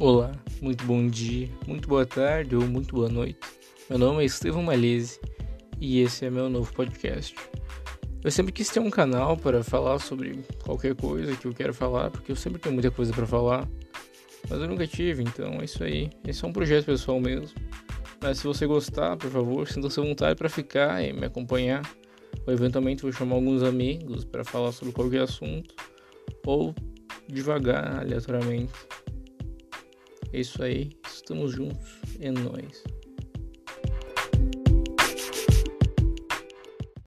Olá, muito bom dia, muito boa tarde ou muito boa noite. Meu nome é Estevão Malese e esse é meu novo podcast. Eu sempre quis ter um canal para falar sobre qualquer coisa que eu quero falar, porque eu sempre tenho muita coisa para falar, mas eu nunca tive, então é isso aí. Esse é um projeto pessoal mesmo. Mas se você gostar, por favor, sinta-se à vontade para ficar e me acompanhar. Ou eventualmente vou chamar alguns amigos para falar sobre qualquer assunto, ou devagar, aleatoriamente. É isso aí, estamos juntos, é nóis.